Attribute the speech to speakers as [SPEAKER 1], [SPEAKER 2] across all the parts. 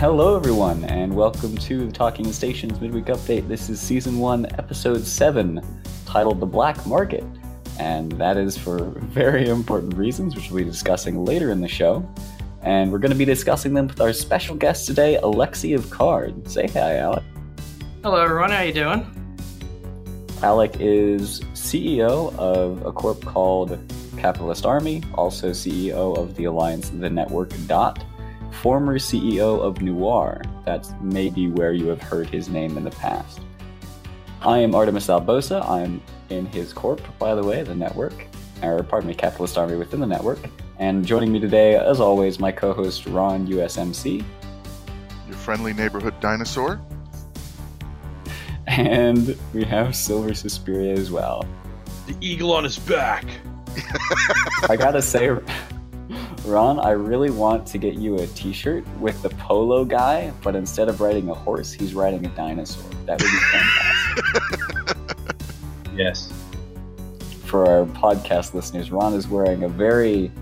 [SPEAKER 1] Hello, everyone, and welcome to the Talking Stations Midweek Update. This is Season 1, Episode 7, titled The Black Market. And that is for very important reasons, which we'll be discussing later in the show. And we're going to be discussing them with our special guest today, Alekseyev Karrde. Say hi, Alec.
[SPEAKER 2] Hello, everyone. How you doing?
[SPEAKER 1] Alec is CEO of a corp called Capitalist Army, also CEO of the Alliance The Network Dot, former CEO of Noir. That's maybe where you have heard his name in the past. I am Artemis Albosa. I'm in his corp, by the way, the network, or pardon me, Capitalist Army within the network. And joining me today, as always, my co host Ron USMC.
[SPEAKER 3] Your friendly neighborhood dinosaur.
[SPEAKER 1] And we have Silver Suspiria as well.
[SPEAKER 4] The eagle on his back.
[SPEAKER 1] I gotta say, Ron, I really want to get you a T-shirt with the polo guy, but instead of riding a horse, he's riding a dinosaur. That would be fantastic.
[SPEAKER 4] yes.
[SPEAKER 1] For our podcast listeners, Ron is wearing a very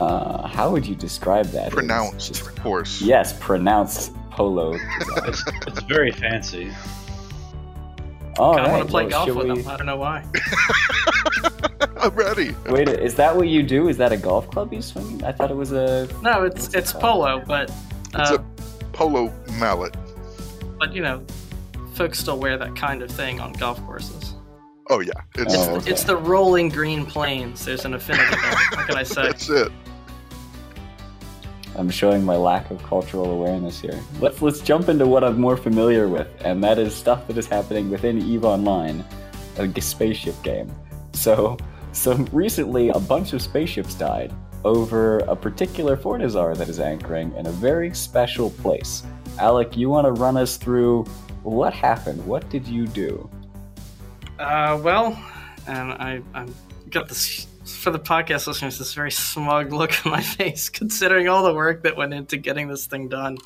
[SPEAKER 1] uh, how would you describe that?
[SPEAKER 3] Pronounced just, horse.
[SPEAKER 1] Yes, pronounced polo.
[SPEAKER 4] it's, it's, very fancy.
[SPEAKER 2] All I right, want to play well, golf with we... him. I don't know why.
[SPEAKER 3] I'm ready.
[SPEAKER 1] Wait, is that what you do? Is that a golf club you swing? I thought it was a.
[SPEAKER 2] No, it's it's polo, but.
[SPEAKER 3] Uh, it's a polo mallet.
[SPEAKER 2] But you know, folks still wear that kind of thing on golf courses.
[SPEAKER 3] Oh yeah,
[SPEAKER 2] it's oh, okay. it's the rolling green plains. There's an affinity there. What can I say?
[SPEAKER 3] That's it.
[SPEAKER 1] I'm showing my lack of cultural awareness here. Let's let's jump into what I'm more familiar with, and that is stuff that is happening within Eve Online, a spaceship game. So so recently, a bunch of spaceships died over a particular Fortizar that is anchoring in a very special place. Alec, you want to run us through what happened? What did you do?
[SPEAKER 2] Uh, well, and I, I got this for the podcast listeners. This very smug look on my face, considering all the work that went into getting this thing done.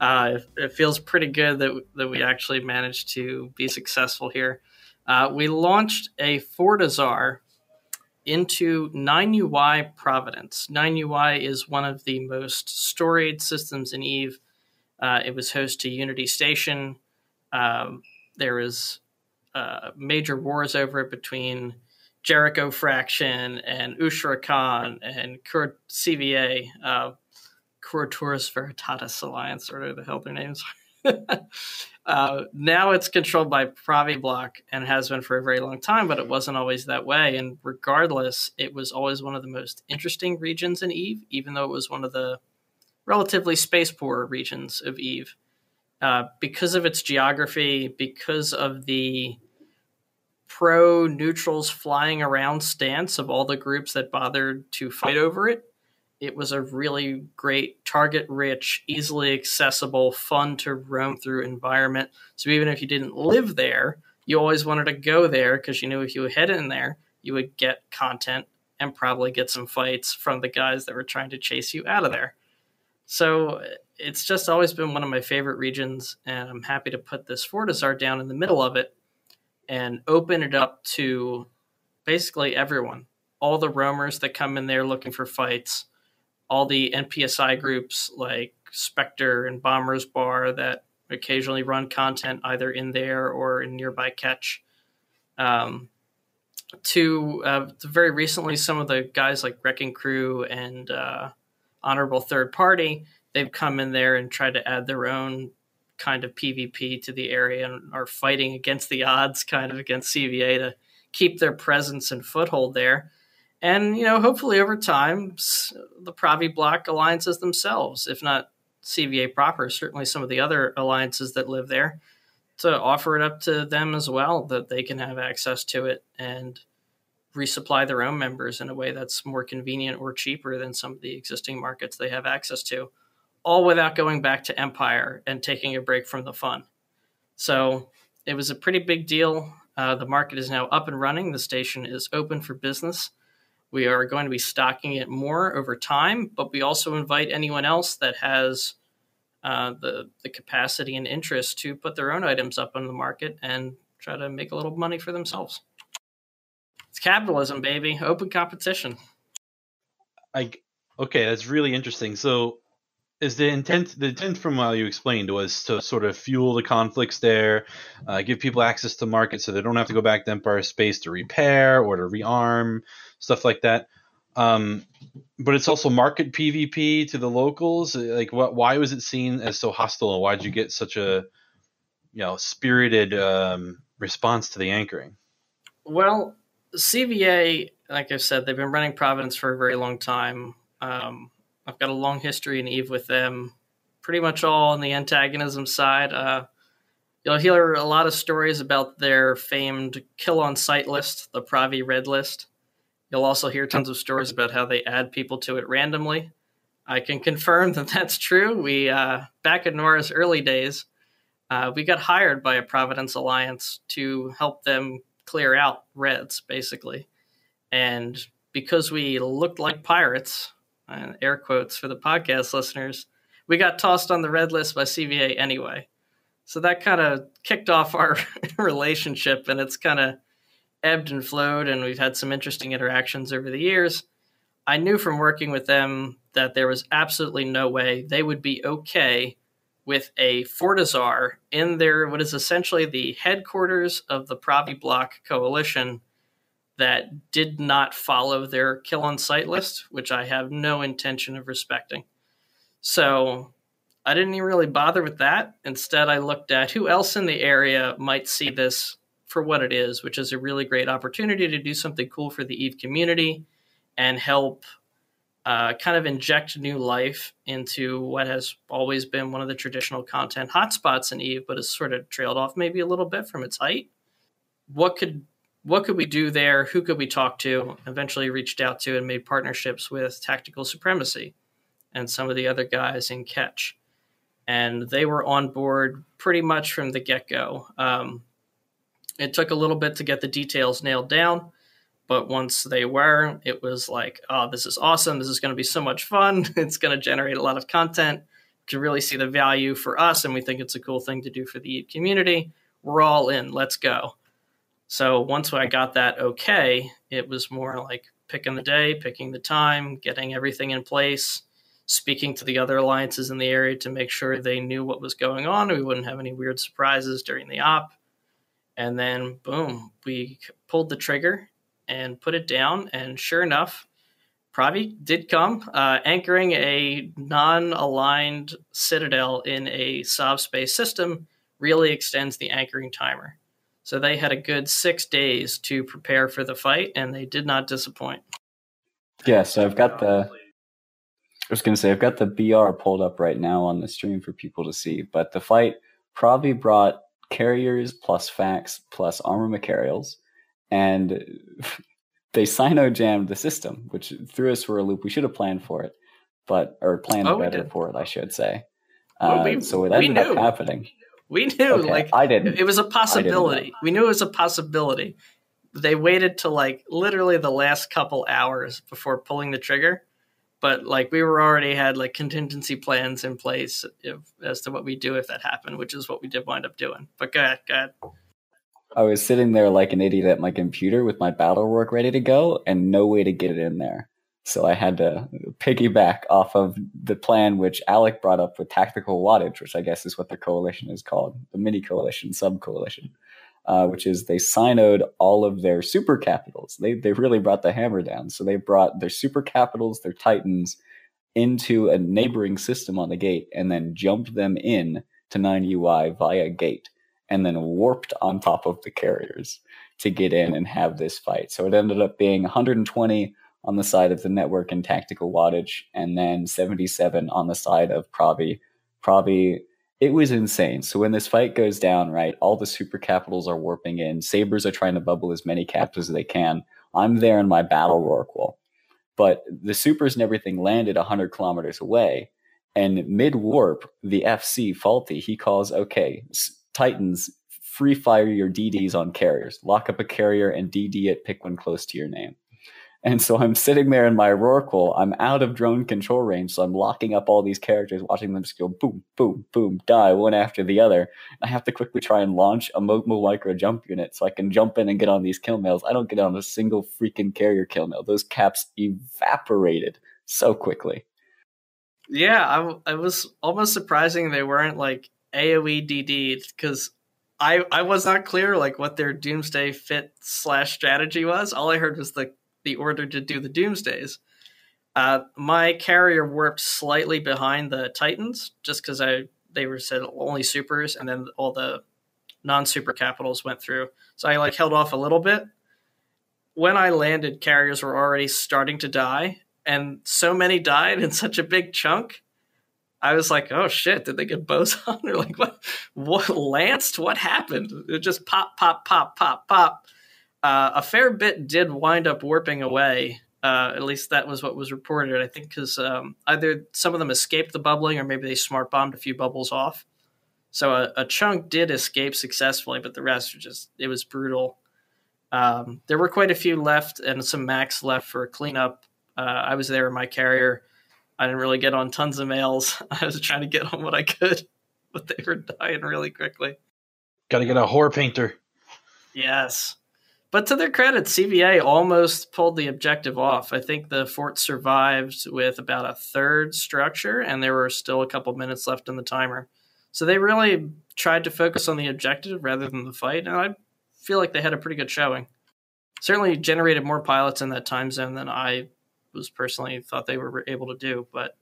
[SPEAKER 2] Uh, it, it, feels pretty good that that we actually managed to be successful here. Uh, we launched a Fortizar into 9UI Providence. 9UI is one of the most storied systems in Eve. Uh, it was host to Unity Station. Um, there was uh, major wars over it between Jericho Fraction and Ushra Khan and CVA, uh, Curatores Veritatis Alliance, or the hell their names uh, now it's controlled by PraviBlock and has been for a very long time, but it wasn't always that way. And regardless, it was always one of the most interesting regions in Eve, even though it was one of the relatively space poor regions of Eve. Uh, because of its geography, because of the pro neutrals flying around stance of all the groups that bothered to fight over it, it was a really great target rich, easily accessible, fun to roam through environment. So even if you didn't live there, you always wanted to go there because you knew if you head in there, you would get content and probably get some fights from the guys that were trying to chase you out of there. So it's just always been one of my favorite regions, and I'm happy to put this Fortizar down in the middle of it and open it up to basically everyone. All the roamers that come in there looking for fights, all the NPSI groups like Spectre and Bombers Bar that occasionally run content either in there or in nearby catch. Um, to, uh, very recently, some of the guys like Wrecking Crew and uh, Honorable Third Party, they've come in there and tried to add their own kind of PvP to the area and are fighting against the odds, kind of against CVA to keep their presence and foothold there and you know hopefully over time the PraviBlock alliances themselves if not cva proper certainly some of the other alliances that live there to offer it up to them as well that they can have access to it and resupply their own members in a way that's more convenient or cheaper than some of the existing markets they have access to all without going back to empire and taking a break from the fun. So it was a pretty big deal. Uh, the market is now up and running. The station is open for business we are going to be stocking it more over time, but we also invite anyone else that has uh, the the capacity and interest to put their own items up on the market and try to make a little money for themselves. It's capitalism, baby. Open competition.
[SPEAKER 4] I okay, that's really interesting. So is the intent the intent from what you explained was to sort of fuel the conflicts there, uh, give people access to market so they don't have to go back to Empire Space to repair or to rearm stuff like that. Um, but it's also market PvP to the locals. Like, what? Why was it seen as so hostile, and why did you get such a you know spirited um, response to the anchoring?
[SPEAKER 2] Well, CVA, like I said, they've been running Providence for a very long time. Um, I've got a long history in Eve with them, pretty much all on the antagonism side. Uh, you'll hear a lot of stories about their famed kill on sight list, the Pravi Red List. You'll also hear tons of stories about how they add people to it randomly. I can confirm that that's true. We uh, back in Nora's early days, uh, we got hired by a Providence Alliance to help them clear out Reds, basically. And because we looked like pirates, and air quotes for the podcast listeners, we got tossed on the red list by CVA anyway. So that kind of kicked off our relationship, and it's kind of ebbed and flowed, and we've had some interesting interactions over the years. I knew from working with them that there was absolutely no way they would be okay with a Fortizar in their what is essentially the headquarters of the Pravi Block Coalition that did not follow their kill on sight list, which I have no intention of respecting. So I didn't even really bother with that. Instead, I looked at who else in the area might see this for what it is, which is a really great opportunity to do something cool for the Eve community and help uh, kind of inject new life into what has always been one of the traditional content hotspots in Eve, but has sort of trailed off maybe a little bit from its height. What could what could we do there? Who could we talk to? Eventually reached out to and made partnerships with Tactical Supremacy and some of the other guys in Catch. And they were on board pretty much from the get go. Um, it took a little bit to get the details nailed down, but once they were, it was like, oh, this is awesome. This is going to be so much fun. It's going to generate a lot of content. You can really see the value for us, and we think it's a cool thing to do for the community. We're all in. Let's go. So once I got that okay, it was more like picking the day, picking the time, getting everything in place, speaking to the other alliances in the area to make sure they knew what was going on. We wouldn't have any weird surprises during the op. And then, boom, we pulled the trigger and put it down. And sure enough, Pravi did come, uh, anchoring a non aligned citadel in a Sov space system really extends the anchoring timer. So they had a good six days to prepare for the fight, and they did not disappoint.
[SPEAKER 1] Yeah, so I've got the. I was going to say, I've got the BR pulled up right now on the stream for people to see. But the fight, Pravi brought carriers plus FAX plus armor materials, and they cyno jammed the system, which threw us for a loop. We should have planned for it, but or planned oh, better for it, I should say. Well, we, uh, so it ended up happening.
[SPEAKER 2] We knew, okay, like,
[SPEAKER 1] I didn't.
[SPEAKER 2] It was a possibility. We knew it was a possibility. They waited to like literally the last couple hours before pulling the trigger, but like we were already had like contingency plans in place if, as to what we do if that happened, which is what we did wind up doing. But go ahead, go ahead.
[SPEAKER 1] I was sitting there like an idiot at my computer with my battle work ready to go and no way to get it in there. So I had to piggyback off of the plan which Alec brought up with tactical wattage, which I guess is what the coalition is called, the mini coalition, sub coalition, uh, which is they cynoed all of their super capitals. They they really brought the hammer down. So they brought their super capitals, their titans, into a neighboring system on the gate, and then jumped them in to 9UI via gate, and then warped on top of the carriers to get in and have this fight. So it ended up being 120 on the side of the network and tactical wattage, and then 77 on the side of Pravi. Pravi, it was insane. So when this fight goes down, right, all the super capitals are warping in. Sabers are trying to bubble as many caps as they can. I'm there in my battle Rorqual. But the supers and everything landed 100 kilometers away. And mid warp, the FC faulty, he calls, okay, Titans, free fire your DDs on carriers. Lock up a carrier and DD it, pick one close to your name. And so I'm sitting there in my Rorqual. I'm out of drone control range, so I'm locking up all these characters, watching them just go boom, boom, boom, die one after the other. I have to quickly try and launch a Mobile Micro jump unit so I can jump in and get on these kill mails. I don't get on a single freaking carrier kill mail. Those caps evaporated so quickly.
[SPEAKER 2] Yeah, I, was almost surprising they weren't like AOE DD'd because I I was not clear like what their Doomsday fit slash strategy was. All I heard was the the order to do the Doomsdays. Uh, my carrier warped slightly behind the Titans just because I they were said only supers, and then all the non super capitals went through. So I like held off a little bit. When I landed, carriers were already starting to die, and so many died in such a big chunk. I was like, "Oh shit! Did they get boson or like what? What lanced? What happened? It just pop, pop, pop, pop, pop." Uh, a fair bit did wind up warping away. Uh, at least that was what was reported. I think because um, either some of them escaped the bubbling, or maybe they smart bombed a few bubbles off. So a, a chunk did escape successfully, but the rest were just it was brutal. Um, there were quite a few left, and some max left for a cleanup. Uh, I was there in my carrier. I didn't really get on tons of mails. I was trying to get on what I could, but they were dying really quickly.
[SPEAKER 4] Got to get a whore painter.
[SPEAKER 2] Yes. But to their credit, CVA almost pulled the objective off. I think the fort survived with about a third structure, and there were still a couple minutes left in the timer. So they really tried to focus on the objective rather than the fight, and I feel like they had a pretty good showing. Certainly generated more pilots in that time zone than I was personally thought they were able to do, but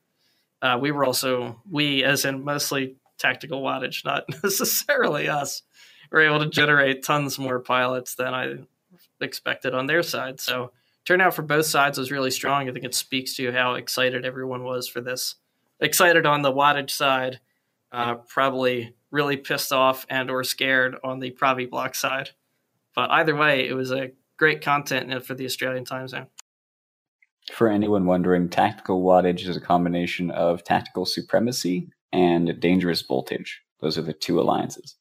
[SPEAKER 2] uh, we were also we, as in mostly tactical wattage, not necessarily us, were able to generate tons more pilots than I expected on their side. So turnout for both sides was really strong. I think it speaks to how excited everyone was for this. Excited on the wattage side, uh, probably really pissed off and or scared on the Pravi block side. But either way, it was a great content for the Australian time zone.
[SPEAKER 1] For anyone wondering, tactical wattage is a combination of tactical supremacy and dangerous voltage. Those are the two alliances.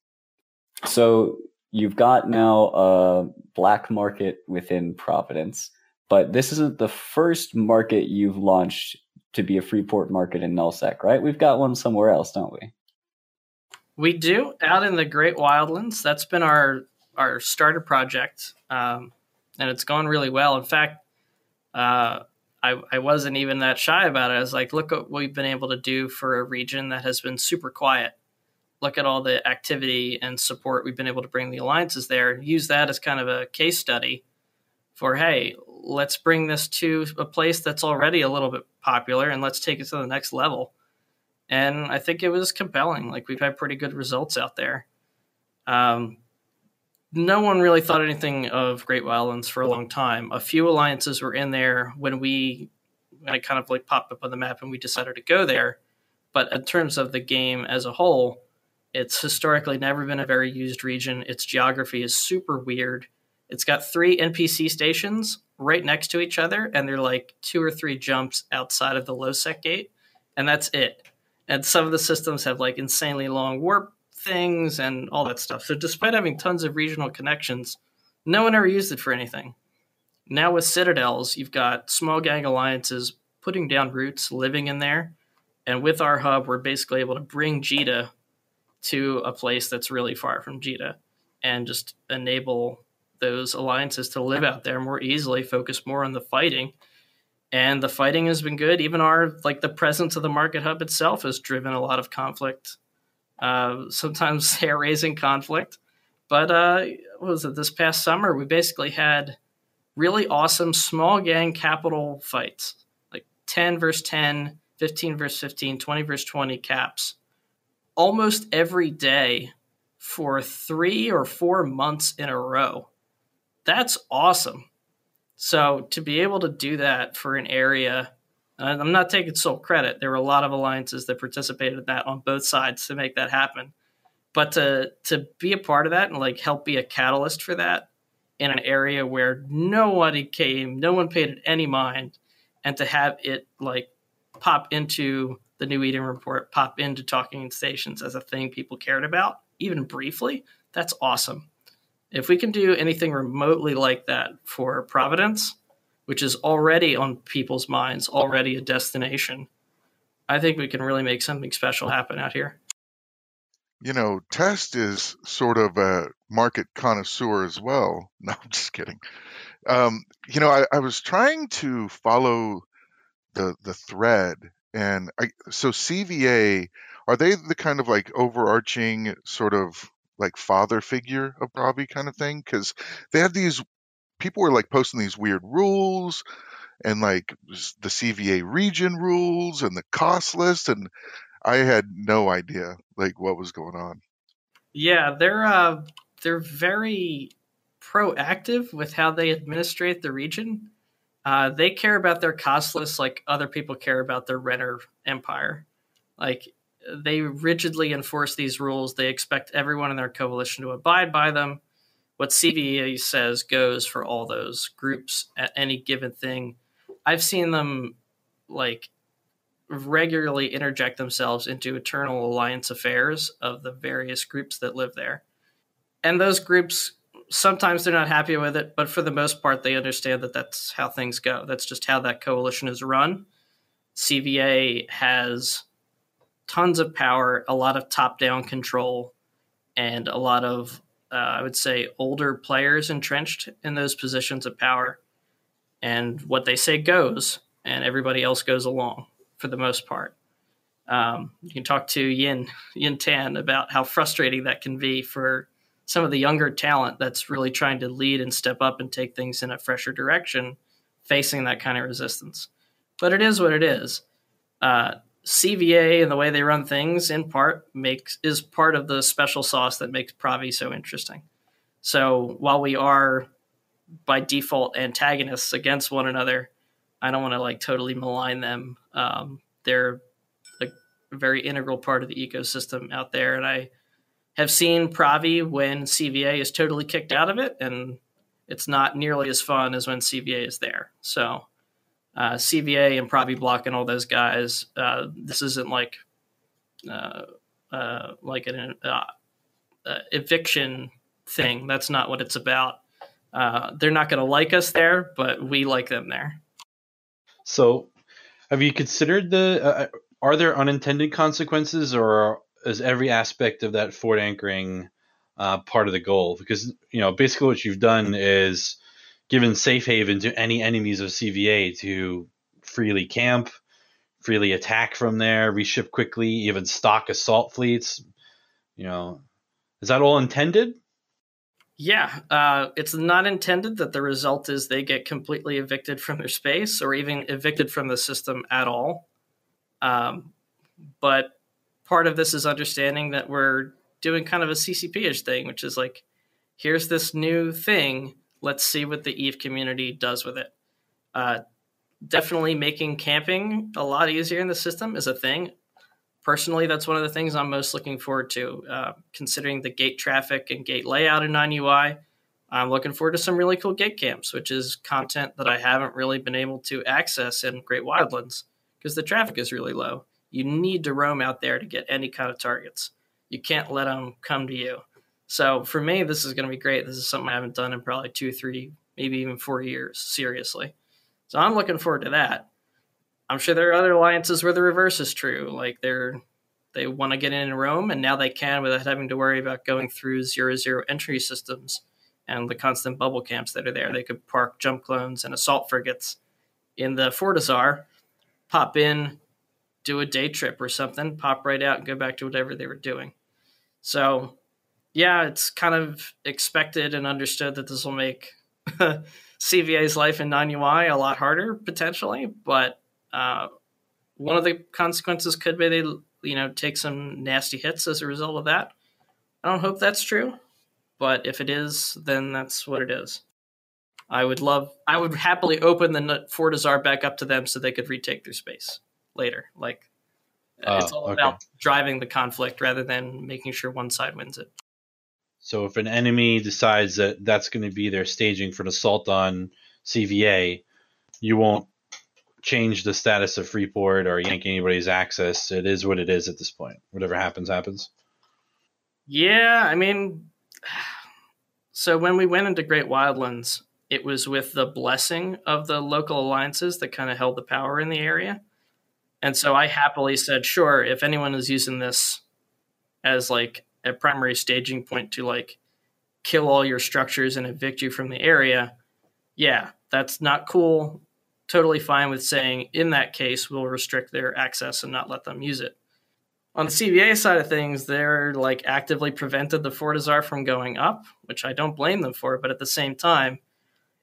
[SPEAKER 1] So you've got now a black market within Providence, but this isn't the first market you've launched to be a Freeport market in Nullsec, right? We've got one somewhere else, don't we?
[SPEAKER 2] We do out in the Great Wildlands. That's been our our starter project, um, and it's gone really well. In fact, uh, I, I wasn't even that shy about it. I was like, look what we've been able to do for a region that has been super quiet. Look at all the activity and support we've been able to bring the alliances there use that as kind of a case study for, hey, let's bring this to a place that's already a little bit popular and let's take it to the next level. And I think it was compelling. Like we've had pretty good results out there. Um, no one really thought anything of Great Wildlands for a long time. A few alliances were in there when we when it kind of like popped up on the map and we decided to go there. But in terms of the game as a whole, it's historically never been a very used region. Its geography is super weird. It's got three NPC stations right next to each other, and they're like two or three jumps outside of the low sec gate, and that's it. And some of the systems have like insanely long warp things and all that stuff. So despite having tons of regional connections, no one ever used it for anything. Now with citadels, you've got small gang alliances putting down roots, living in there, and with our hub, we're basically able to bring Jita to a place that's really far from Jita and just enable those alliances to live out there more easily, focus more on the fighting. And the fighting has been good. Even our like the presence of the market hub itself has driven a lot of conflict uh, sometimes hair raising conflict. But uh, what was it this past summer? We basically had really awesome small gang capital fights like 10 versus 10, 15 versus 15, 20 versus 20 caps almost every day for three or four months in a row. That's awesome. So to be able to do that for an area I'm not taking sole credit. There were a lot of alliances that participated in that on both sides to make that happen. But to to be a part of that and like help be a catalyst for that in an area where nobody came, no one paid it any mind, and to have it like pop into the new Eden report, pop into talking stations as a thing people cared about, even briefly, that's awesome. If we can do anything remotely like that for Providence, which is already on people's minds, already a destination, I think we can really make something special happen out here.
[SPEAKER 3] You know, Test is sort of a market connoisseur as well. No, I'm just kidding. Um, you know, I, I was trying to follow the the thread and I, so CVA are they the kind of like overarching sort of like father figure of Bravi kind of thing? Because they have these people were like posting these weird rules and like the CVA region rules and the cost list, and I had no idea like what was going on.
[SPEAKER 2] Yeah, they're uh, they're very proactive with how they administrate the region. Uh, they care about their cost list like other people care about their renter empire. Like they rigidly enforce these rules. They expect everyone in their coalition to abide by them. What CVA says goes for all those groups at any given thing. I've seen them like regularly interject themselves into eternal alliance affairs of the various groups that live there. And those groups sometimes they're not happy with it, but for the most part, they understand that that's how things go. That's just how that coalition is run. CVA has tons of power, a lot of top down control, and a lot of, uh, I would say, older players entrenched in those positions of power. And what they say goes, and everybody else goes along for the most part. Um, you can talk to Yin Yin Tan about how frustrating that can be for some of the younger talent that's really trying to lead and step up and take things in a fresher direction, facing that kind of resistance. But it is what it is. Uh, CVA and the way they run things, in part, makes is part of the special sauce that makes Pravi so interesting. So while we are by default antagonists against one another, I don't want to like totally malign them. Um, they're a very integral part of the ecosystem out there, and I have seen Pravi when CVA is totally kicked out of it, and it's not nearly as fun as when CVA is there. So, uh, CVA and Pravi Block and all those guys, uh, this isn't like uh, uh like an uh, uh, eviction thing. That's not what it's about. they're not going to like us there, but we like them there.
[SPEAKER 4] So, have you considered the? are there unintended consequences, or is every aspect of that fort anchoring uh, part of the goal because you know basically what you've done is given safe haven to any enemies of CVA to freely camp, freely attack from there, reship quickly, even stock assault fleets. You know, is that all intended?
[SPEAKER 2] Yeah, uh, it's not intended that the result is they get completely evicted from their space or even evicted from the system at all. Um, but part of this is understanding that we're doing kind of a CCP-ish thing, which is like, here's this new thing. Let's see what the Eve community does with it. Uh, definitely making camping a lot easier in the system is a thing. Personally, that's one of the things I'm most looking forward to. Uh, considering the gate traffic and gate layout in 9UI, I'm looking forward to some really cool gate camps, which is content that I haven't really been able to access in Great Wildlands because the traffic is really low. You need to roam out there to get any kind of targets. You can't let them come to you. So for me, this is going to be great. This is something I haven't done in probably two, three, maybe even four years, seriously. So I'm looking forward to that. I'm sure there are other alliances where the reverse is true. Like they're they want to get in and roam, and now they can without having to worry about going through zero zero entry systems and the constant bubble camps that are there. They could park jump clones and assault frigates in the Fortizar, pop in, do a day trip or something, pop right out and go back to whatever they were doing. So, yeah, it's kind of expected and understood that this will make CVA's life in 9UI a lot harder potentially, but uh, one of the consequences could be they, you know, take some nasty hits as a result of that. I don't hope that's true, but if it is, then that's what it is. I would love, I would happily open the Fortizar back up to them so they could retake their space later. Like uh, it's all okay. about driving the conflict rather than making sure one side wins it.
[SPEAKER 4] So if an enemy decides that that's going to be their staging for an assault on CVA, you won't change the status of Freeport or yank anybody's access. It is what it is at this point. Whatever happens, happens.
[SPEAKER 2] Yeah, I mean, so when we went into Great Wildlands, it was with the blessing of the local alliances that kind of held the power in the area. And so I happily said, sure, if anyone is using this as like a primary staging point to like kill all your structures and evict you from the area, yeah, that's not cool. totally fine with saying, in that case, we'll restrict their access and not let them use it. On the CVA side of things, they're like actively prevented the Fortizar from going up, which I don't blame them for. But at the same time,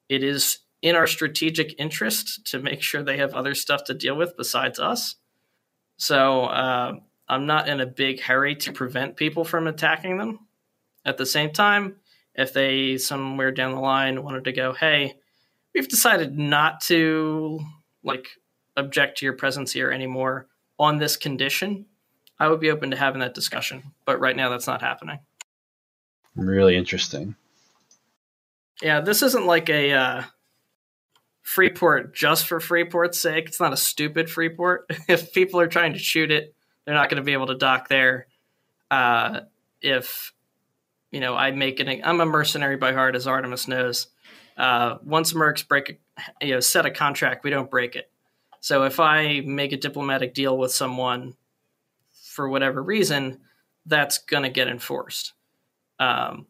[SPEAKER 2] it is in our strategic interest to make sure they have other stuff to deal with besides us. So uh, I'm not in a big hurry to prevent people from attacking them. At the same time, if they somewhere down the line wanted to go, hey, we've decided not to like object to your presence here anymore on this condition, I would be open to having that discussion. But right now, that's not happening.
[SPEAKER 4] Really interesting.
[SPEAKER 2] Yeah, this isn't like a uh, Freeport just for Freeport's sake. It's not a stupid Freeport. if people are trying to shoot it, they're not going to be able to dock there. Uh, if you know, I make it. I'm a mercenary by heart, as Artemis knows. Uh, once Mercs break, you know, set a contract, we don't break it. So if I make a diplomatic deal with someone for whatever reason, that's going to get enforced. Um,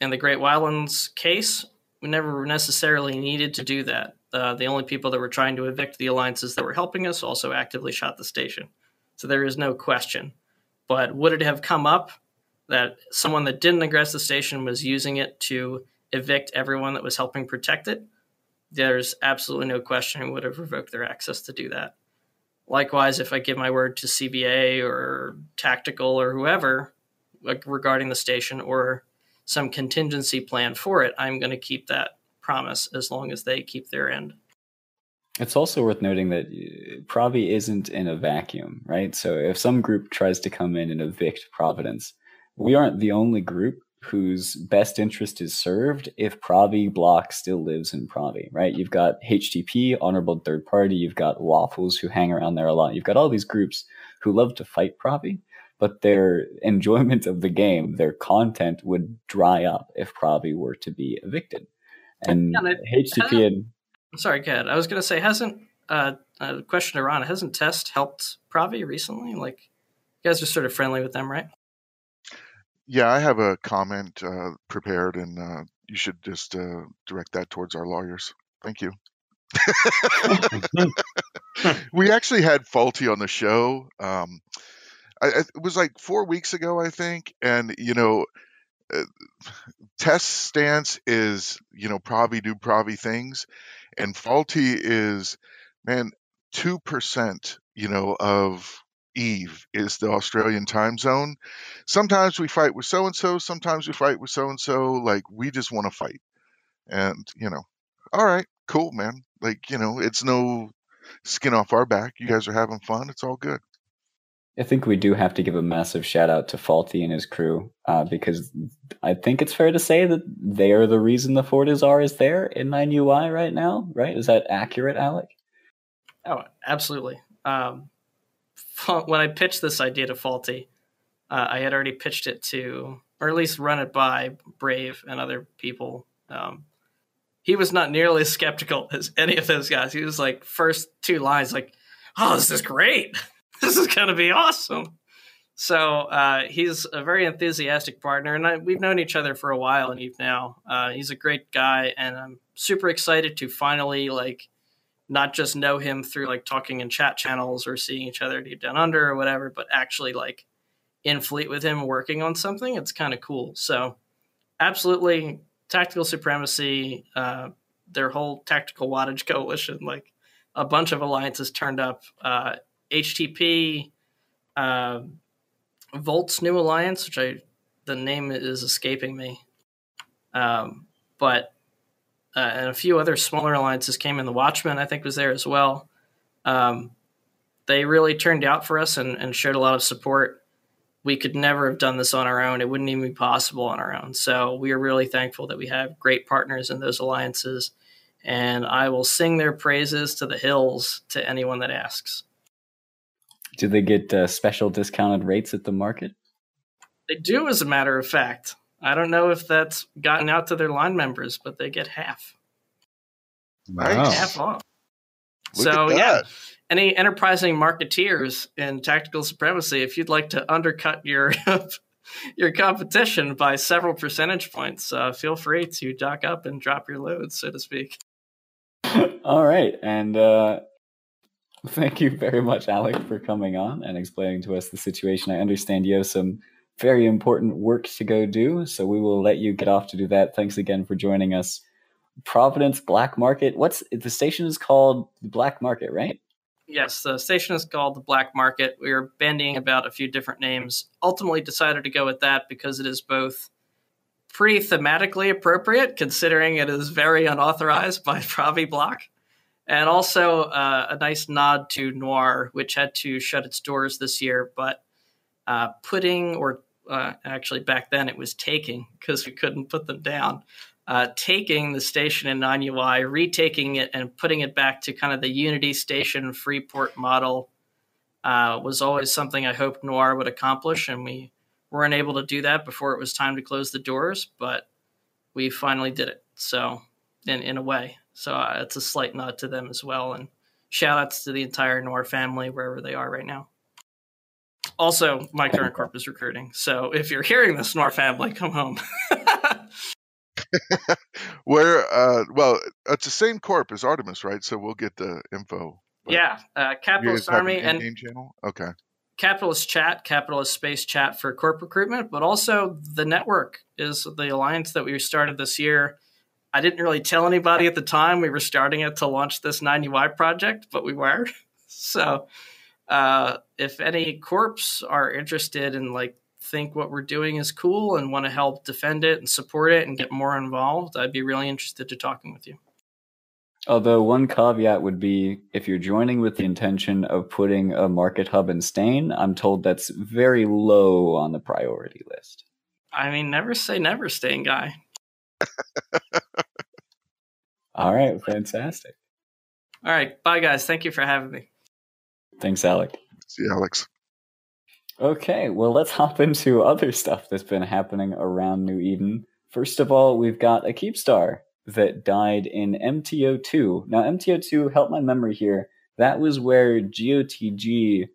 [SPEAKER 2] in the Great Wildlands case, we never necessarily needed to do that. Uh, the only people that were trying to evict the alliances that were helping us also actively shot the station. So there is no question. But would it have come up that someone that didn't aggress the station was using it to evict everyone that was helping protect it? There's absolutely no question it would have revoked their access to do that. Likewise, if I give my word to CVA or Tactical or whoever like regarding the station or some contingency plan for it, I'm going to keep that promise as long as they keep their end.
[SPEAKER 1] It's also worth noting that uh, Pravi isn't in a vacuum, right? So if some group tries to come in and evict Providence, we aren't the only group whose best interest is served if Pravi block still lives in Pravi, right? You've got HTP, Honorable Third Party, you've got Waffles who hang around there a lot. You've got all these groups who love to fight Provi, but their enjoyment of the game, their content would dry up if Provi were to be evicted. And yeah, HTP had.
[SPEAKER 2] Sorry, Kat. I was going to say, hasn't uh, a question to Ron? Hasn't Test helped Provi recently? Like, you guys are sort of friendly with them, right?
[SPEAKER 3] Yeah, I have a comment uh, prepared, and uh, you should just uh, direct that towards our lawyers. Thank you. we actually had Faulty on the show. Um, I, it was like four weeks ago, I think, and you know, uh, Test stance is you know probably do probably things, and Faulty is man two percent you know of Eve is the Australian time zone. Sometimes we fight with so and so, sometimes we fight with so and so. Like we just want to fight. And, you know, all right, cool, man. Like, you know, it's no skin off our back. You guys are having fun. It's all good.
[SPEAKER 1] I think we do have to give a massive shout out to Faulty and his crew uh, because I think it's fair to say that they are the reason the Fortizar is there in 9UI right now, right? Is that accurate, Alec?
[SPEAKER 2] Oh, absolutely. Um, when I pitched this idea to Faulty, uh, I had already pitched it to, or at least run it by Brave and other people. Um, he was not nearly as skeptical as any of those guys. He was like, first two lines, like, "Oh, this is great. this is going to be awesome." So uh, he's a very enthusiastic partner, and I, we've known each other for a while. And now uh, he's a great guy, and I'm super excited to finally like not just know him through like talking in chat channels or seeing each other deep down under or whatever, but actually like in fleet with him working on something. It's kind of cool. So, absolutely, tactical supremacy, uh, their whole tactical wattage coalition, like a bunch of alliances turned up. Uh, HTP, uh, Volt's new alliance, which I the name is escaping me, um, but uh, and a few other smaller alliances came in. The Watchmen, I think, was there as well. Um, they really turned out for us and, and, showed a lot of support. We could never have done this on our own. It wouldn't even be possible on our own. So we are really thankful that we have great partners in those alliances. And I will sing their praises to the hills to anyone that asks.
[SPEAKER 1] Do they get uh, special discounted rates at the market?
[SPEAKER 2] They do, as a matter of fact. I don't know if that's gotten out to their line members, but they get half.
[SPEAKER 3] Nice.
[SPEAKER 2] Half off. Look so yeah, any enterprising marketeers in tactical supremacy, if you'd like to undercut your your competition by several percentage points, uh, feel free to dock up and drop your loads, so to speak.
[SPEAKER 1] All right, and uh, thank you very much, Alec, for coming on and explaining to us the situation. I understand you have some very important work to go do, so we will let you get off to do that. Thanks again for joining us. Providence Black Market. What's the station is called the Black Market, right?
[SPEAKER 2] Yes, the station is called the Black Market. We were bandying about a few different names. Ultimately, decided to go with that because it is both pretty thematically appropriate, considering it is very unauthorized by Pravi Block, and also uh, a nice nod to Noir, which had to shut its doors this year, but uh, putting or uh, actually back then it was taking because we couldn't put them down uh, taking the station in 9UI, retaking it, and putting it back to kind of the Unity station Freeport model uh, was always something I hoped Noir would accomplish, and we weren't able to do that before it was time to close the doors, but we finally did it. So, in in a way, so uh, it's a slight nod to them as well, and shout outs to the entire Noir family wherever they are right now. Also, my current corp is recruiting, so if you're hearing this, Noir family, come home.
[SPEAKER 3] Where, uh, well, it's the same corp as Artemis, right? So we'll get the info.
[SPEAKER 2] Yeah, uh, Capitalist Army an and
[SPEAKER 3] channel. Okay.
[SPEAKER 2] Capitalist Chat, Capitalist Space Chat for corp recruitment, but also the network is the alliance that we started this year. I didn't really tell anybody at the time we were starting it to launch this 9UI project, but we were. so, uh, if any corps are interested in like think what we're doing is cool and want to help defend it and support it and get more involved, I'd be really interested to talking with you.
[SPEAKER 1] Although one caveat would be if you're joining with the intention of putting a market hub in Stain, I'm told that's very low on the priority list.
[SPEAKER 2] I mean, never say never, Stain guy.
[SPEAKER 1] All right, fantastic.
[SPEAKER 2] All right, bye guys. Thank you for having me.
[SPEAKER 1] Thanks, Alec.
[SPEAKER 3] See you, Alex.
[SPEAKER 1] Okay, well, let's hop into other stuff that's been happening around New Eden. First of all, we've got a Keepstar that died in MTO2. Now, MTO2, help my memory here, that was where GOTG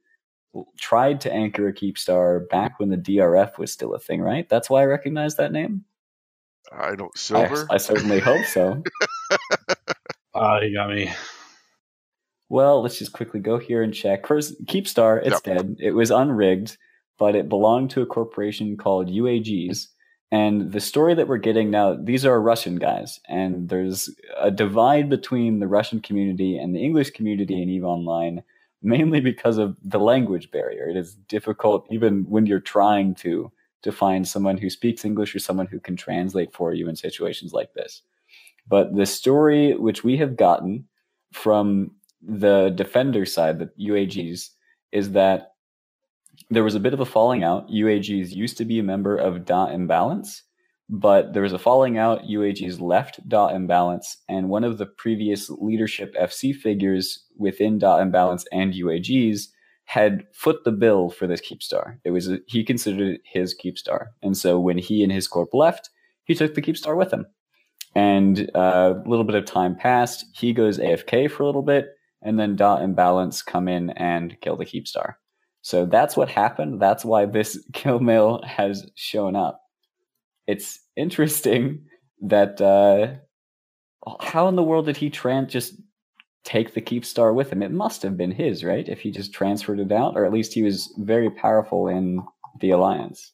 [SPEAKER 1] tried to anchor a Keepstar back when the DRF was still a thing, right? That's why I recognize that name?
[SPEAKER 3] I don't, Silver?
[SPEAKER 1] I, I certainly hope so.
[SPEAKER 4] Ah, uh, you got me.
[SPEAKER 1] Well, let's just quickly go here and check. First, Keepstar, it's yep. dead. It was unrigged, but it belonged to a corporation called UAGs. And the story that we're getting now, these are Russian guys, and there's a divide between the Russian community and the English community in EVE Online, mainly because of the language barrier. It is difficult, even when you're trying to, to find someone who speaks English or someone who can translate for you in situations like this. But the story which we have gotten from the defender side, the UAGs, is that there was a bit of a falling out. UAGs used to be a member of Dot Imbalance, but there was a falling out. UAGs left Dot Imbalance, and one of the previous leadership FC figures within Dot Imbalance and UAGs had foot the bill for this Keepstar. It was a, he considered it his Keepstar, and so when he and his corp left, he took the Keepstar with him. And uh, a little bit of time passed. He goes AFK for a little bit and then Dot Imbalance come in and kill the Keepstar. So that's what happened. That's why this kill mail has shown up. It's interesting that uh, how in the world did he tran- just take the Keepstar with him? It must have been his, right? If he just transferred it out, or at least he was very powerful in the alliance.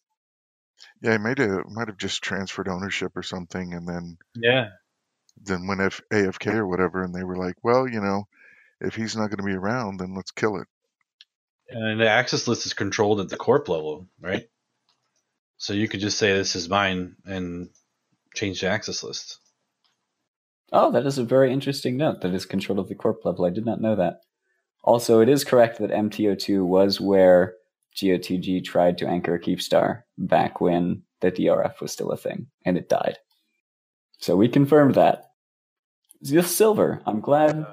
[SPEAKER 3] Yeah, he might have might have just transferred ownership or something, and then
[SPEAKER 4] yeah,
[SPEAKER 3] then went F- AFK or whatever, and they were like, well, you know, if he's not going to be around, then let's kill it.
[SPEAKER 4] And the access list is controlled at the corp level, right? So you could just say this is mine and change the access list.
[SPEAKER 1] Oh, that is a very interesting note that is controlled at the corp level. I did not know that. Also, it is correct that MTO2 was where GOTG tried to anchor a Keepstar back when the DRF was still a thing, and it died. So we confirmed that. Silver, I'm glad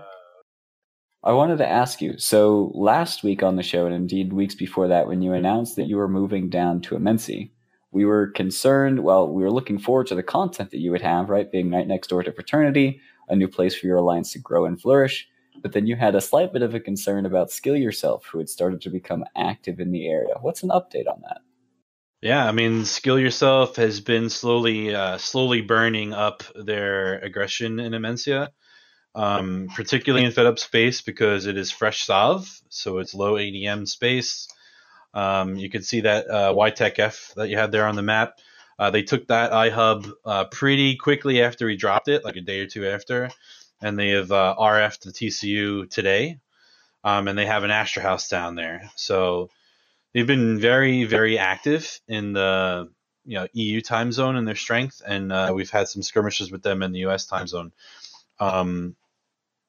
[SPEAKER 1] I wanted to ask you. So last week on the show, and indeed weeks before that, when you announced that you were moving down to Immensea, we were concerned. Well, we were looking forward to the content that you would have, right? Being right next door to Fraternity, a new place for your alliance to grow and flourish. But then you had a slight bit of a concern about Skill Yourself, who had started to become active in the area. What's an update on that?
[SPEAKER 4] Yeah, I mean, Skill Yourself has been slowly, uh, slowly burning up their aggression in Immensea. um, particularly in Fed Up space because it is fresh sov, so it's low ADM space. Um, you can see that uh, YTEC-F that you had there on the map. Uh, they took that iHub uh, pretty quickly after we dropped it, like a day or two after, and they have uh, RF to the TCU today, um, and they have an Astrahus down there. So they've been very, very active in the you know EU time zone in their strength, and uh, we've had some skirmishes with them in the US time zone. Um,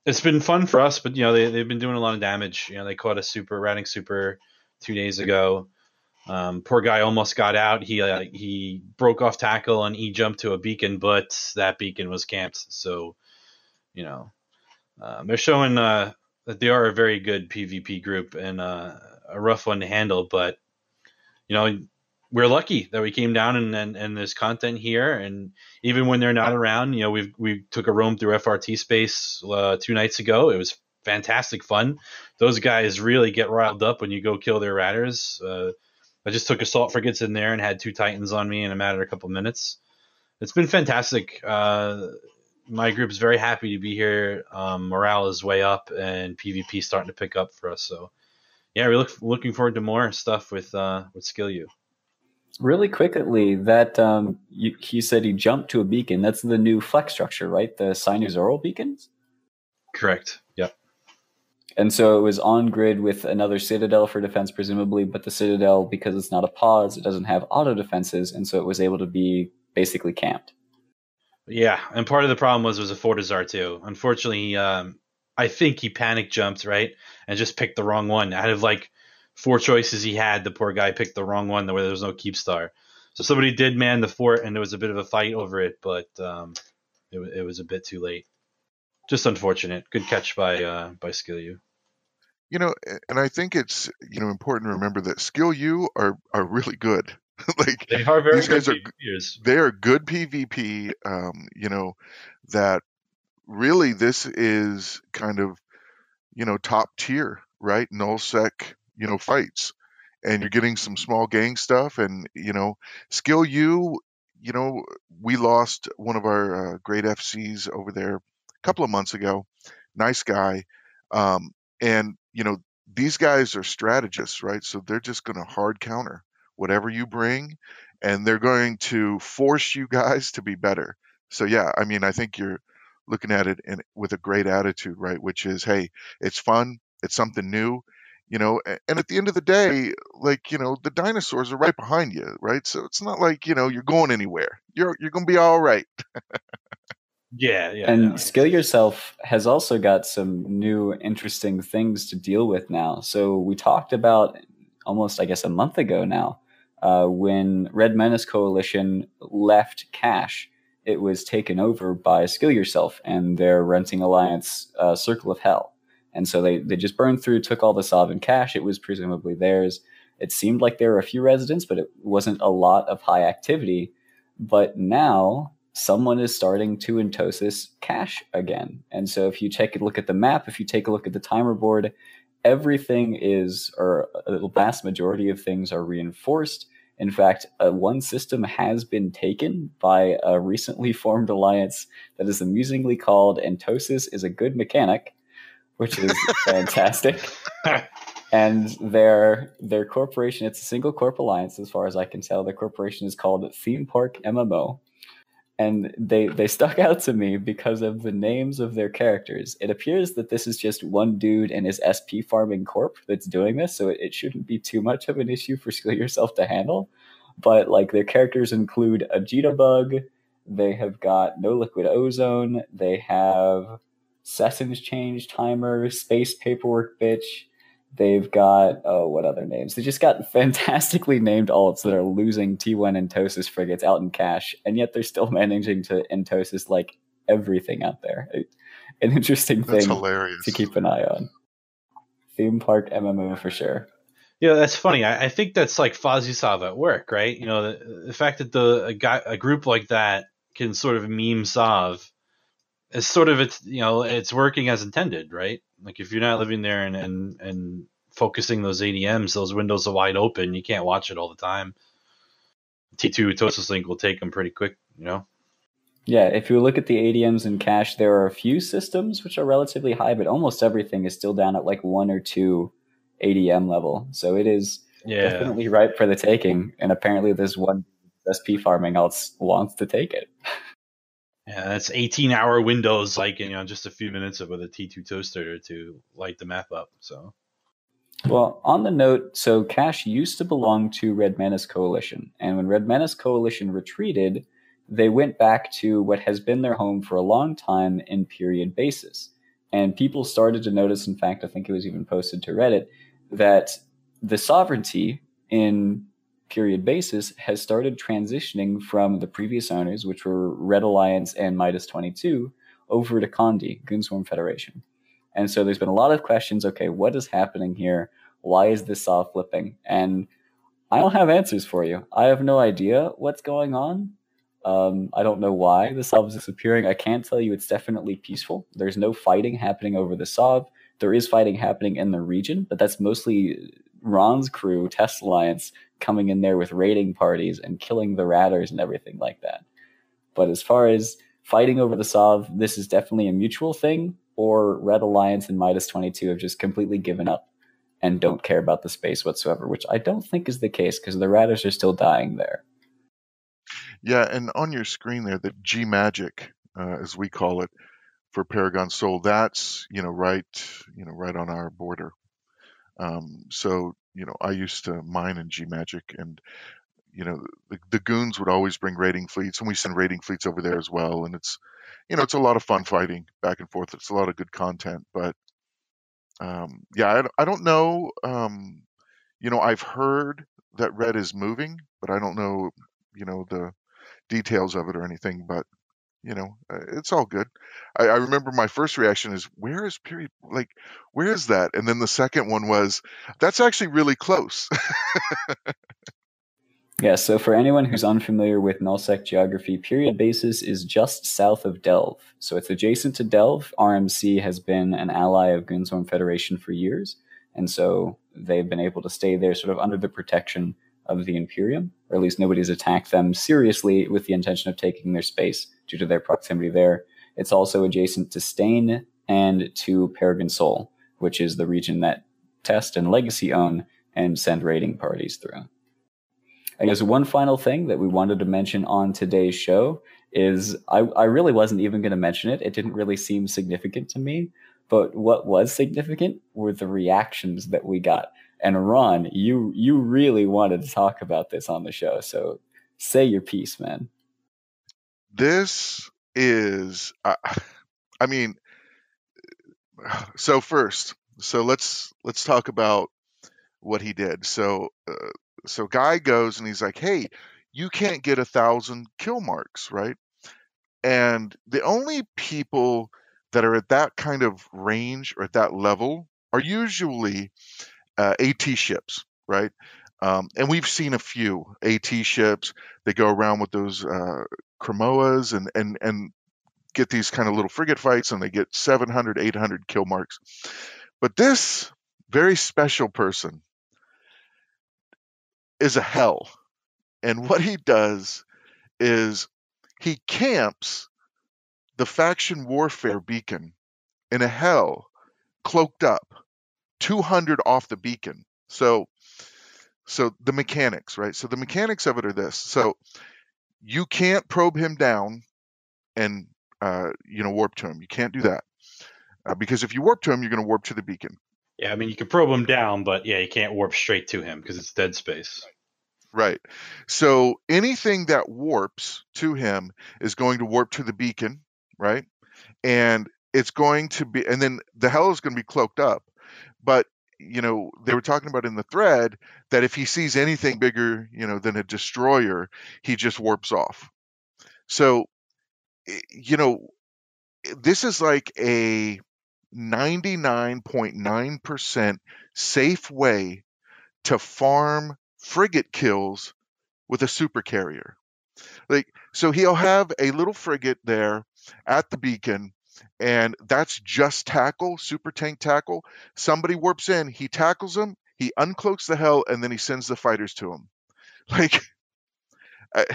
[SPEAKER 4] it's been fun for us, but you know they they've been doing a lot of damage. You know they caught a super routing super two days ago. Um, poor guy almost got out. He uh, he broke off tackle and he jumped to a beacon, but that beacon was camped. So, you know, um, they're showing uh, that they are a very good PvP group and uh, a rough one to handle. But you know, we're lucky that we came down and, and and there's content here. And even when they're not around, you know, we we took a roam through FRT space uh, two nights ago. It was fantastic fun. Those guys really get riled up when you go kill their ratters. Uh, I just took assault frigates in there and had two titans on me in a matter of a couple minutes. It's been fantastic. Uh, my group is very happy to be here. Um, morale is way up, and PvP starting to pick up for us. So, yeah, we're look, looking forward to more stuff with uh, with Skill U.
[SPEAKER 1] Really quickly, that um, you, he said he jumped to a beacon. That's the new flex structure, right? The Cynosural beacons.
[SPEAKER 4] Correct. Yep.
[SPEAKER 1] And so it was on grid with another Citadel for defense, presumably, but the Citadel, because it's not a POS, it doesn't have auto defenses, and so it was able to be basically camped.
[SPEAKER 4] Yeah, and part of the problem was was a Fortizar too. Unfortunately, um, I think he panic jumped right and just picked the wrong one. Out of like four choices he had, the poor guy picked the wrong one where there was no Keepstar. So somebody did man the fort, and there was a bit of a fight over it, but um, it, it was a bit too late. Just unfortunate. Good catch by uh, by Skill U.
[SPEAKER 3] You know, and I think it's you know important to remember that Skill U are are really good. like
[SPEAKER 4] They are very
[SPEAKER 3] These
[SPEAKER 4] good
[SPEAKER 3] guys are-
[SPEAKER 4] PvPers.
[SPEAKER 3] they are good PvP. Um, you know that really this is kind of you know top tier, right? Null sec, you know fights, and you're getting some small gang stuff, and you know skill you You know we lost one of our uh, great FCs over there a couple of months ago. Nice guy, um, and you know these guys are strategists, right? So they're just going to hard counter whatever you bring and they're going to force you guys to be better. So yeah, I mean, I think you're looking at it in, with a great attitude, right? Which is, hey, it's fun, it's something new, you know. And at the end of the day, like you know, the dinosaurs are right behind you, right? So it's not like you know you're going anywhere. You're you're gonna be all right.
[SPEAKER 4] Yeah, yeah.
[SPEAKER 1] and
[SPEAKER 4] no,
[SPEAKER 1] Skill Yourself has also got some new interesting things to deal with now. So we talked about almost, I guess, a month ago now, uh, when Red Menace Coalition left Catch, it was taken over by Skill Yourself and their renting alliance, uh, Circle of Hell. And so they, they just burned through, took all the Sovereign Catch. It was presumably theirs. It seemed like there were a few residents, but it wasn't a lot of high activity. But now someone is starting to Entosis Catch again. And so if you take a look at the map, if you take a look at the timer board, everything is, or a vast majority of things are reinforced. In fact, uh, one system has been taken by a recently formed alliance that is amusingly called Entosis is a good mechanic, which is fantastic. And their their corporation, it's a single corp alliance as far as I can tell. Their corporation is called Theme Park MMO and they they stuck out to me because of the names of their characters. It appears that this is just one dude and his SP farming corp that's doing this, so it, it shouldn't be too much of an issue for skill yourself to handle. But like their characters include a Bug, they have got no liquid ozone, they have Sessions change timer, space paperwork bitch. They've got oh what other names? They just got fantastically named alts that are losing T1 Entosis frigates out in Catch, and yet they're still managing to Entosis like everything out there. An interesting
[SPEAKER 3] That's
[SPEAKER 1] thing
[SPEAKER 3] hilarious.
[SPEAKER 1] to keep an eye on. Theme park MMO for sure.
[SPEAKER 4] Yeah, that's funny. I, I think that's like Fozzie at work, right? You know, the, the fact that the a, guy, a group like that can sort of meme sov is sort of it's you know it's working as intended, right? Like if you're not living there and and and focusing those ADMs, those windows are wide open. You can't watch it all the time. T2 Tosis Link will take them pretty quick, you know.
[SPEAKER 1] Yeah, if you look at the ADMs and Catch, there are a few systems which are relatively high, but almost everything is still down at like one or two ADM level. So it is
[SPEAKER 4] Yeah.
[SPEAKER 1] definitely ripe for the taking. And apparently, there's one SP farming else wants to take it.
[SPEAKER 4] Yeah, that's 18 hour windows, like you know, just a few minutes with a T2 toaster to light the map up. So
[SPEAKER 1] Well, on the note, so Catch used to belong to Red Menace Coalition, and when Red Menace Coalition retreated, they went back to what has been their home for a long time in period basis. And people started to notice, in fact, I think it was even posted to Reddit, that the sovereignty in period basis has started transitioning from the previous owners, which were Red Alliance and Midas 22, over to Condi, Goonswarm Federation. And so there's been a lot of questions. Okay, what is happening here? Why is this sov flipping? And I don't have answers for you. I have no idea what's going on. Um, I don't know why the Sov is disappearing. I can't tell you it's definitely peaceful. There's no fighting happening over the Sov. There is fighting happening in the region, but that's mostly Ron's crew, Test Alliance, coming in there with raiding parties and killing the Ratters and everything like that. But as far as fighting over the Sov, this is definitely a mutual thing, or Red Alliance and Midas 22 have just completely given up and don't care about the space whatsoever, which I don't think is the case because the Ratters are still dying there.
[SPEAKER 3] Yeah, and on your screen there, the G Magic, uh, as we call it, for Paragon Soul, that's you know right, you know right on our border. Um, so you know, I used to mine in G Magic, and you know the, the goons would always bring raiding fleets, and we send raiding fleets over there as well. And it's you know it's a lot of fun fighting back and forth. It's a lot of good content, but um, yeah, I, I don't know. Um, you know, I've heard that Red is moving, but I don't know, you know, the details of it or anything. But you know, uh, it's all good. I, I remember my first reaction is, "Where is period? Like, where is that?" And then the second one was, "That's actually really close."
[SPEAKER 1] Yeah, so for anyone who's unfamiliar with nullsec geography, period basis is just south of Delve. So it's adjacent to Delve. RMC has been an ally of Goonswarm Federation for years, and so they've been able to stay there sort of under the protection of the Imperium, or at least nobody's attacked them seriously with the intention of taking their space due to their proximity there. It's also adjacent to Stain and to Paragon Soul, which is the region that Test and Legacy own and send raiding parties through. I guess one final thing that we wanted to mention on today's show is I, I really wasn't even going to mention it. It didn't really seem significant to me. But what was significant were the reactions that we got. And Ron, you you really wanted to talk about this on the show. So say your piece, man.
[SPEAKER 3] this is, uh, I mean, so first, so let's let's talk about what he did. So, uh, so guy goes and he's like, "Hey, you can't get a thousand kill marks, right?" And the only people that are at that kind of range or at that level are usually uh, AT ships, right? Um, and we've seen a few AT ships. They go around with those uh, Chremoas and and and get these kind of little frigate fights, and they get 700, 800 kill marks. But this very special person is a Hel, and what he does is he camps the faction warfare beacon in a Hel cloaked up 200 off the beacon. So so the mechanics right? So the mechanics of it are this. So you can't probe him down and uh, you know warp to him. You can't do that uh, because if you warp to him you're going to warp to the beacon.
[SPEAKER 4] Yeah, I mean you can probe him down, but yeah, you can't warp straight to him because it's dead space.
[SPEAKER 3] right. So anything that warps to him is going to warp to the beacon right? And it's going to be and then the Hel is going to be cloaked up but you know they were talking about in the thread that if he sees anything bigger you know than a destroyer he just warps off. So eh, you know this is like a 99.9% safe way to farm frigate kills with a super carrier. Like so he'll have a little frigate there at the beacon and that's just tackle super tank tackle somebody warps in he tackles him he uncloaks the Hel and then he sends the fighters to him like I-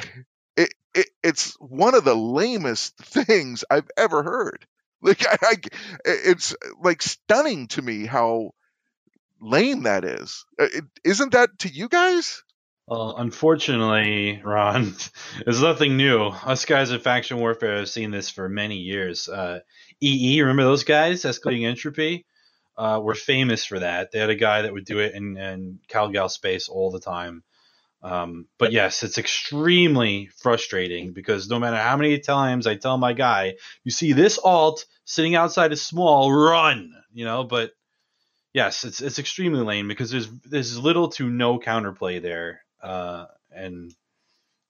[SPEAKER 3] it it, it's one of the lamest things I've ever heard. Like I, I, it's like stunning to me how lame that is. Uh, it, isn't that to you guys?
[SPEAKER 4] Well, unfortunately, Ron, it's nothing new. Us guys in Faction Warfare have seen this for many years. Uh, EE, remember those guys, Escalating Entropy? Uh, were famous for that. They had a guy that would do it in, in Calgal space all the time. Um, but yes, it's extremely frustrating because no matter how many times I tell my guy, you see this alt sitting outside a small, run, you know, but yes, it's it's extremely lame because there's there's little to no counterplay there, uh, and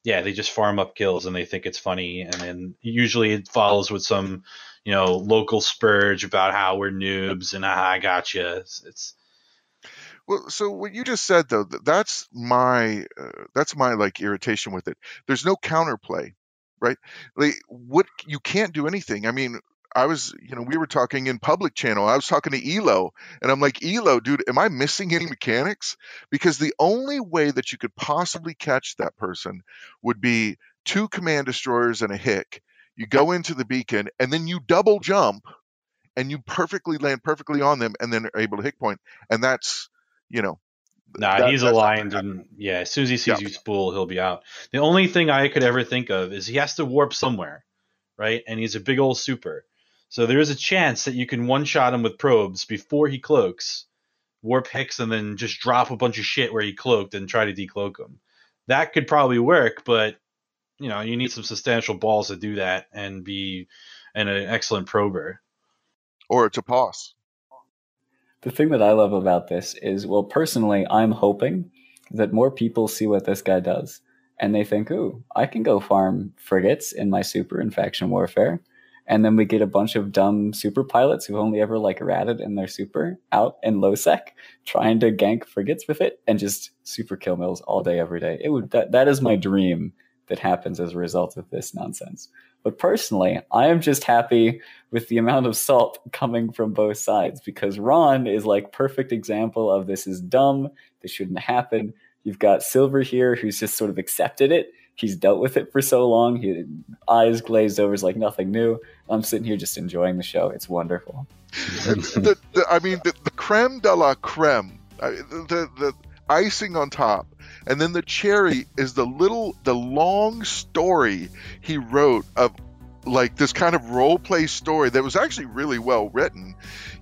[SPEAKER 4] yeah, they just farm up kills and they think it's funny, and then usually it follows with some, you know, local spurge about how we're noobs and ah, I gotcha. It's, it's
[SPEAKER 3] well, so what you just said though, that's my uh, that's my like irritation with it. There's no counterplay, right? Like what you can't do anything. I mean, I was, you know, we were talking in public channel. I was talking to Elo, and I'm like, Elo, dude, am I missing any mechanics? Because the only way that you could possibly catch that person would be two command destroyers and a HIC. You go into the beacon, and then you double jump, and you perfectly land perfectly on them, and then are able to hit point. And that's, you know,
[SPEAKER 4] Nah, that, he's aligned, and yeah, as soon as he sees yeah. you spool, he'll be out. The only thing I could ever think of is he has to warp somewhere, right? And he's a big old super. So there is a chance that you can one shot him with probes before he cloaks, warp HICs, and then just drop a bunch of shit where he cloaked and try to decloak him. That could probably work, but you know you need some substantial balls to do that and be and an excellent prober.
[SPEAKER 3] Or it's a pause.
[SPEAKER 1] The thing that I love about this is, well, personally, I'm hoping that more people see what this guy does and they think, ooh, I can go farm frigates in my super in faction warfare and then we get a bunch of dumb super pilots who've only ever like ratted in their super out in low sec trying to gank frigates with it and just super killmails all day every day. It would that, that is my dream that happens as a result of this nonsense. But personally i am just happy with the amount of salt coming from both sides because ron is like perfect example of this is dumb this shouldn't happen. You've got silver here who's just sort of accepted it he's dealt with it for so long. He eyes glazed over is like nothing new. I'm sitting here just enjoying the show. It's wonderful.
[SPEAKER 3] the, the, I mean, the, the, creme de la creme, the, the icing on top, and then the cherry is the little, the long story he wrote of like this kind of role play story that was actually really well written,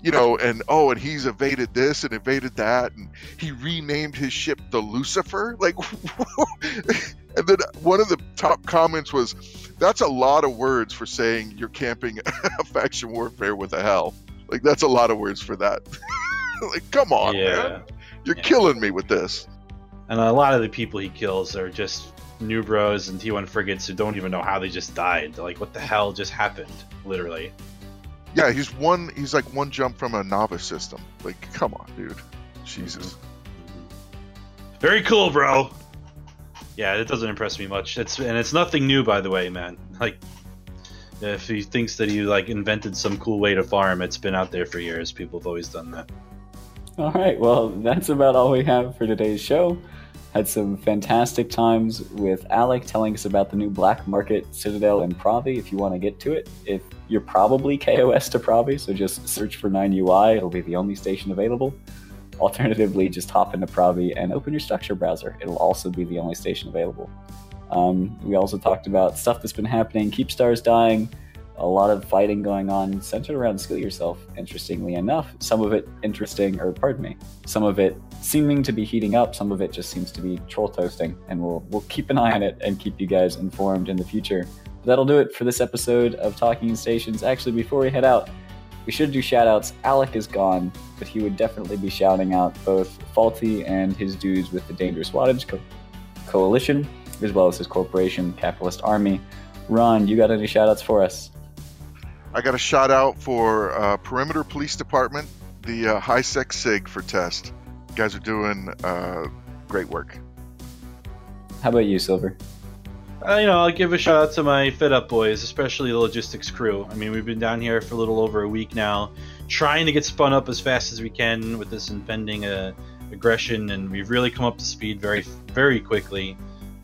[SPEAKER 3] you know, and oh, and he's evaded this and evaded that, and he renamed his ship the Lucifer. Like, and then one of the top comments was, "That's a lot of words for saying you're camping a faction warfare with a Hel. Like, that's a lot of words for that. like, come on, yeah. man, you're yeah. killing me with this."
[SPEAKER 4] And a lot of the people he kills are just new bros and T1 frigates who don't even know how they just died. They're like, what the hell just happened? Literally.
[SPEAKER 3] Yeah, he's one. He's like one jump from a novice system. Like, come on, dude. Jesus.
[SPEAKER 4] Very cool, bro. Yeah, it doesn't impress me much. It's and it's nothing new, by the way, man. Like, if he thinks that he like invented some cool way to farm, it's been out there for years. People have always done that.
[SPEAKER 1] All right, well, that's about all we have for today's show. Had some fantastic times with Alec telling us about the new Black Market Citadel in Provi if you want to get to it. If you're probably KOS to Provi, so just search for 9UI, it'll be the only station available. Alternatively, just hop into Provi and open your structure browser. It'll also be the only station available. Um, we also talked about stuff that's been happening, Keepstars dying, a lot of fighting going on centered around skill yourself, interestingly enough. Some of it interesting, or pardon me, some of it seeming to be heating up, some of it just seems to be troll toasting, and we'll we'll keep an eye on it and keep you guys informed in the future. But that'll do it for this episode of Talking Stations. Actually, before we head out, we should do shoutouts. Alec is gone, but he would definitely be shouting out both Faulty and his dudes with the Dangerous Wattage Co- Coalition, as well as his corporation, Capitalist Army. Ron, you got any shoutouts for us?
[SPEAKER 3] I got a shout out for uh, Perimeter Police Department, the uh, High Sec Sig for test. You guys are doing uh, great work.
[SPEAKER 1] How about you, Silver?
[SPEAKER 4] Uh, you know, I'll give a shout out to my Fit Up boys, especially the logistics crew. I mean, we've been down here for a little over a week now, trying to get spun up as fast as we can with this impending uh, aggression, and we've really come up to speed very, very quickly.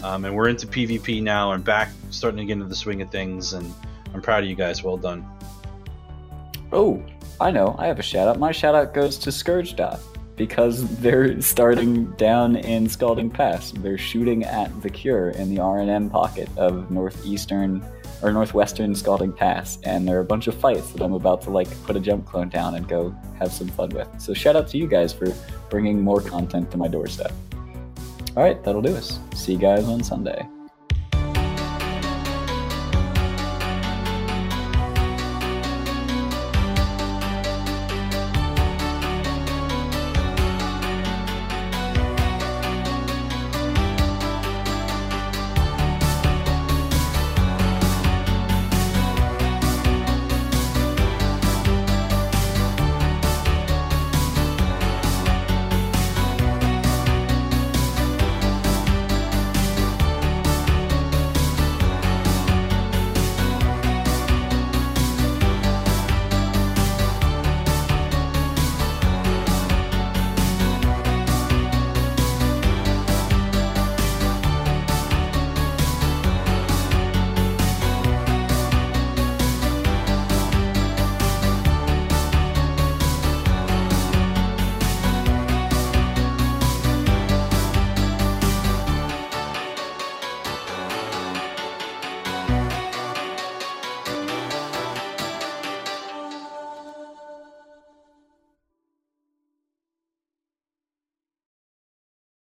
[SPEAKER 4] Um, and we're into PvP now and back, starting to get into the swing of things. And I'm proud of you guys. Well done.
[SPEAKER 1] Oh, I know. I have a shout out. My shout out goes to Scourge Dot because they're starting down in Scalding Pass. They're shooting at the Cure in the RNM pocket of northeastern or northwestern Scalding Pass, and there are a bunch of fights that I'm about to like put a jump clone down and go have some fun with. So shout out to you guys for bringing more content to my doorstep. All right, that'll do us. See you guys on Sunday.